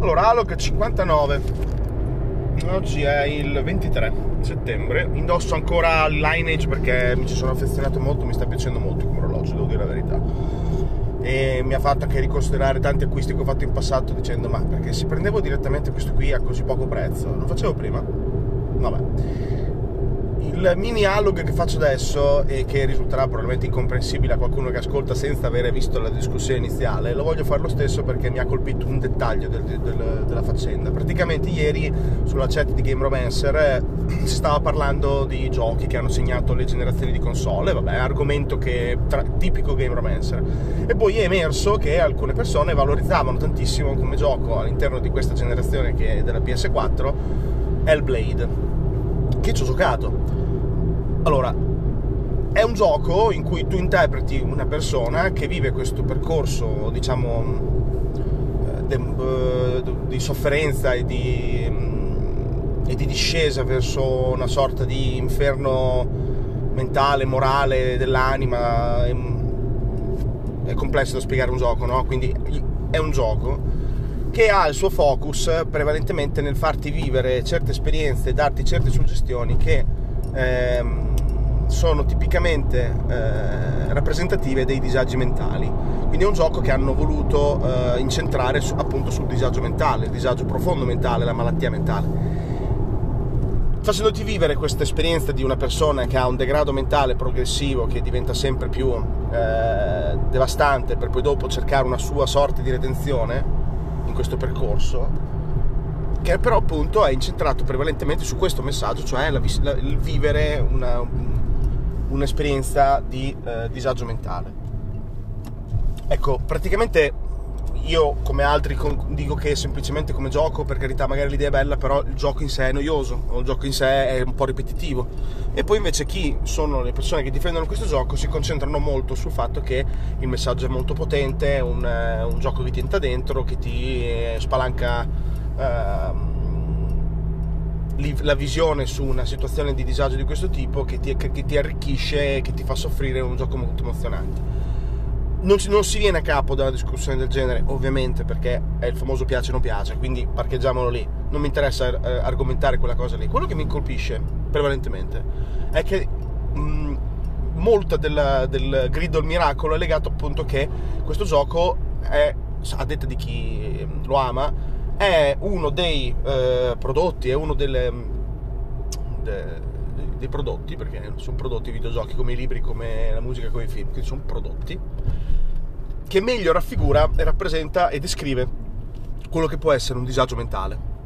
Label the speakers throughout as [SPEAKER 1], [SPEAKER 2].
[SPEAKER 1] Allora, Alog 59. Oggi è il 23 settembre. Indosso ancora Lineage perché mi ci sono affezionato molto, mi sta piacendo molto come orologio, devo dire la verità. E mi ha fatto anche riconsiderare tanti acquisti che ho fatto in passato dicendo ma perché se prendevo direttamente questo qui a così poco prezzo, non facevo prima? Vabbè il mini analog che faccio adesso e che risulterà probabilmente incomprensibile a qualcuno che ascolta senza avere visto la discussione iniziale, lo voglio fare lo stesso perché mi ha colpito un dettaglio del, del, della faccenda. Praticamente ieri sulla chat di Game Romancer si stava parlando di giochi che hanno segnato le generazioni di console, vabbè, argomento che tra, tipico Game Romancer. E poi è emerso che alcune persone valorizzavano tantissimo come gioco all'interno di questa generazione che è della PS4 Hellblade che ci ho giocato allora, è un gioco in cui tu interpreti una persona che vive questo percorso, diciamo, eh, de, eh, di sofferenza e di, mm, e di, discesa verso una sorta di inferno mentale, morale dell'anima. È, è complesso da spiegare un gioco, no? Quindi è un gioco che ha il suo focus prevalentemente nel farti vivere certe esperienze, darti certe suggestioni che ehm, sono tipicamente eh, rappresentative dei disagi mentali. Quindi è un gioco che hanno voluto eh, incentrare su, appunto sul disagio mentale, il disagio profondo mentale, la malattia mentale. Facendoti vivere questa esperienza di una persona che ha un degrado mentale progressivo che diventa sempre più eh, devastante per poi dopo cercare una sua sorte di redenzione questo percorso, che però appunto è incentrato prevalentemente su questo messaggio, cioè la, la, il vivere una, un'esperienza di eh, disagio mentale. Ecco, praticamente io come altri dico che semplicemente come gioco, per carità magari l'idea è bella, però il gioco in sé è noioso, o il gioco in sé è un po' ripetitivo. E poi invece chi sono le persone che difendono questo gioco si concentrano molto sul fatto che il messaggio è molto potente, è un, un gioco che ti entra dentro, che ti eh, spalanca... Uh, la visione su una situazione di disagio di questo tipo che ti, che ti arricchisce che ti fa soffrire un gioco molto emozionante. Non, non, si viene a capo da una discussione del genere, ovviamente, perché è il famoso piace o non piace, quindi parcheggiamolo lì. Non mi interessa eh, argomentare quella cosa lì. Quello che mi colpisce prevalentemente è che mh, molta della, del grido al miracolo è legato appunto che questo gioco è, a detta di chi lo ama, è uno dei eh, prodotti, è uno delle, de, dei prodotti, perché sono prodotti i videogiochi come i libri, come la musica, come i film, quindi sono prodotti, che meglio raffigura e rappresenta e descrive quello che può essere un disagio mentale.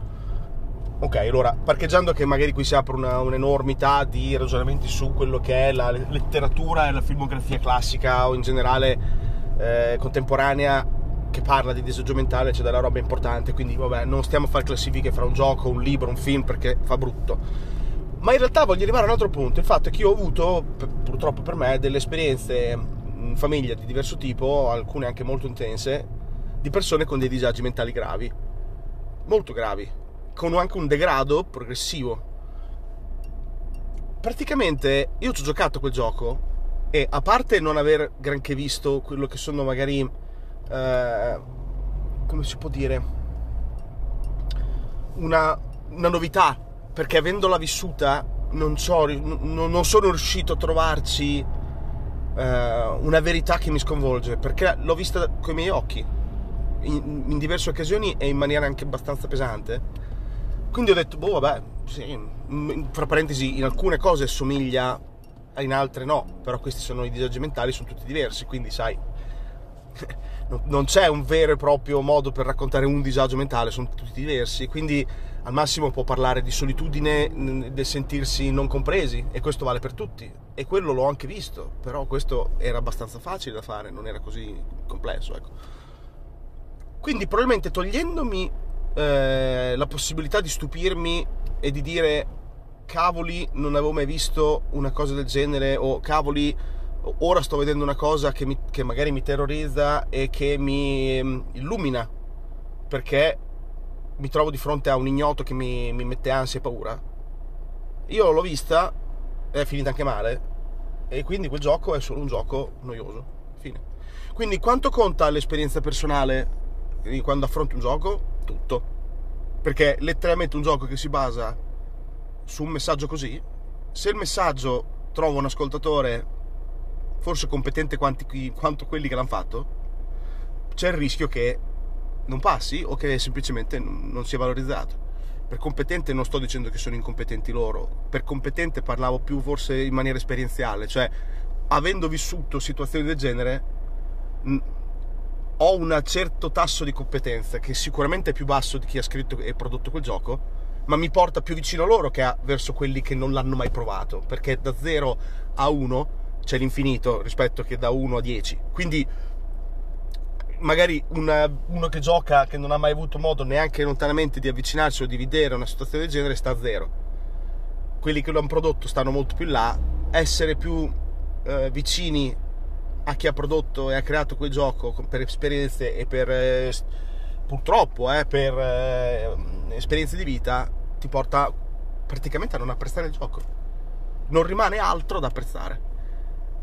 [SPEAKER 1] Ok, allora, parcheggiando che magari qui si apre una, un'enormità di ragionamenti su quello che è la letteratura e la filmografia classica o in generale eh, contemporanea che parla di disagio mentale c'è della roba importante, quindi vabbè, non stiamo a fare classifiche fra un gioco, un libro, un film perché fa brutto. Ma in realtà voglio arrivare a un altro punto, il fatto è che io ho avuto, purtroppo per me, delle esperienze in famiglia di diverso tipo, alcune anche molto intense, di persone con dei disagi mentali gravi, molto gravi, con anche un degrado progressivo. Praticamente io ci ho giocato quel gioco e a parte non aver granché visto quello che sono magari eh, come si può dire, una, una, novità, perché avendola vissuta non, so, non, sono riuscito a trovarci eh, una verità che mi sconvolge, perché l'ho vista con i miei occhi, in, in, diverse occasioni e in maniera anche abbastanza pesante. Quindi ho detto, boh, vabbè, sì, fra parentesi, in alcune cose somiglia, in altre no, però questi sono i disagi mentali, sono tutti diversi, quindi sai, non c'è un vero e proprio modo per raccontare un disagio mentale, sono tutti diversi, quindi al massimo può parlare di solitudine, del sentirsi non compresi e questo vale per tutti e quello l'ho anche visto, però questo era abbastanza facile da fare, non era così complesso. Ecco. Quindi probabilmente togliendomi eh, la possibilità di stupirmi e di dire cavoli non avevo mai visto una cosa del genere o cavoli ora sto vedendo una cosa che, mi, che magari mi terrorizza e che mi mm, illumina perché mi trovo di fronte a un ignoto che mi, mi mette ansia e paura. Io l'ho vista, è finita anche male, e quindi quel gioco è solo un gioco noioso. Fine. Quindi quanto conta l'esperienza personale quando affronti un gioco? Tutto. Perché letteralmente un gioco che si basa su un messaggio così, se il messaggio trova un ascoltatore forse competente quanti, quanto quelli che l'hanno fatto, c'è il rischio che non passi o che semplicemente non sia valorizzato. Per competente non sto dicendo che sono incompetenti loro, per competente parlavo più forse in maniera esperienziale, cioè avendo vissuto situazioni del genere ho un certo tasso di competenza che sicuramente è più basso di chi ha scritto e prodotto quel gioco, ma mi porta più vicino a loro che a, verso quelli che non l'hanno mai provato, perché da 0 a 1 c'è l'infinito rispetto che da 1 a 10. Quindi magari una, uno che gioca, che non ha mai avuto modo neanche lontanamente di avvicinarsi o di vedere una situazione del genere, sta a zero. Quelli che lo hanno prodotto stanno molto più là. Essere più eh, vicini a chi ha prodotto e ha creato quel gioco per esperienze e per eh, purtroppo eh, per eh, esperienze di vita ti porta praticamente a non apprezzare il gioco. Non rimane altro da apprezzare.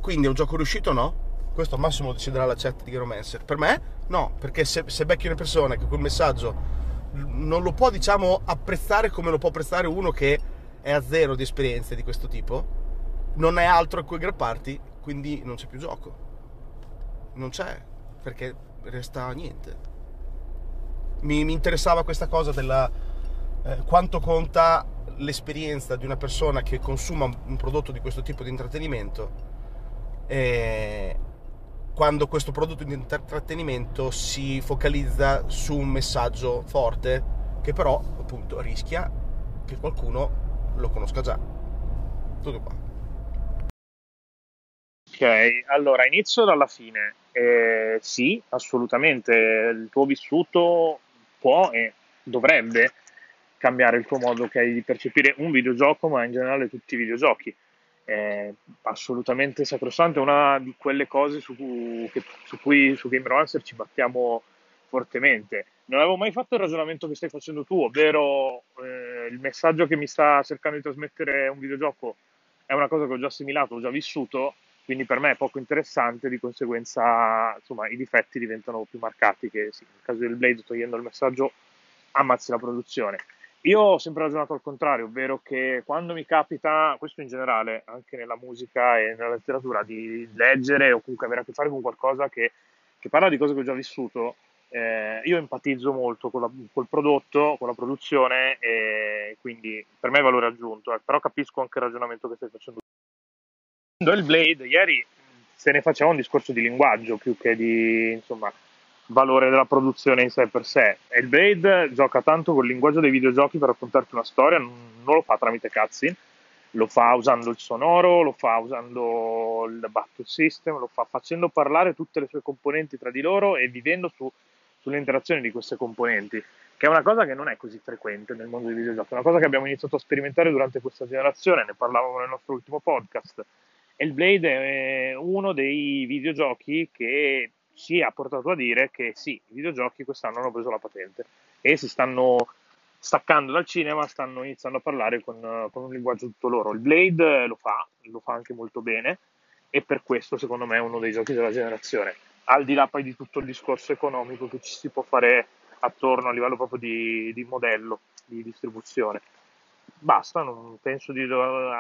[SPEAKER 1] Quindi è un gioco riuscito o no? Questo al massimo deciderà la chat di Geromancer. Per me no, perché se, se becchi una persona che quel messaggio non lo può, diciamo, apprezzare come lo può apprezzare uno che è a zero di esperienze di questo tipo, non è altro a cui aggrapparti, quindi non c'è più gioco. Non c'è, perché resta niente. Mi, mi interessava questa cosa della eh, quanto conta l'esperienza di una persona che consuma un prodotto di questo tipo di intrattenimento e, quando questo prodotto di intrattenimento si focalizza su un messaggio forte che però appunto rischia che qualcuno lo conosca già. Tutto qua.
[SPEAKER 2] Ok, allora inizio dalla fine. Eh, sì, assolutamente, il tuo vissuto può e dovrebbe cambiare il tuo modo okay, di percepire un videogioco, ma in generale tutti i videogiochi è assolutamente sacrosanto, è una di quelle cose su cui, che, su, cui su Game Romancer ci battiamo fortemente. Non avevo mai fatto il ragionamento che stai facendo tu, ovvero eh, il messaggio che mi sta cercando di trasmettere un videogioco è una cosa che ho già assimilato, ho già vissuto, quindi per me è poco interessante, di conseguenza insomma, i difetti diventano più marcati che sì, nel caso del Blade togliendo il messaggio ammazzi la produzione. Io ho sempre ragionato al contrario, ovvero che quando mi capita, questo in generale, anche nella musica e nella letteratura, di leggere o comunque avere a che fare con qualcosa che, che parla di cose che ho già vissuto, eh, io empatizzo molto la, col prodotto, con la produzione e quindi per me è valore aggiunto, eh, però capisco anche il ragionamento che stai facendo. Il Blade, ieri se ne faceva un discorso di linguaggio più che di, insomma, valore della produzione in sé per sé. E il Blade gioca tanto col linguaggio dei videogiochi per raccontarti una storia, non lo fa tramite cutscene, lo fa usando il sonoro, lo fa usando il battle system, lo fa facendo parlare tutte le sue componenti tra di loro e vivendo su, sulle interazioni di queste componenti, che è una cosa che non è così frequente nel mondo dei videogiochi, è una cosa che abbiamo iniziato a sperimentare durante questa generazione, ne parlavamo nel nostro ultimo podcast. E il Blade è uno dei videogiochi che ci ha portato a dire che sì, i videogiochi quest'anno hanno preso la patente e si stanno staccando dal cinema, stanno iniziando a parlare con, con un linguaggio tutto loro. Il Blade lo fa, lo fa anche molto bene e per questo secondo me è uno dei giochi della generazione. Al di là poi di tutto il discorso economico che ci si può fare attorno a livello proprio di, di modello, di distribuzione. Basta, non penso di avere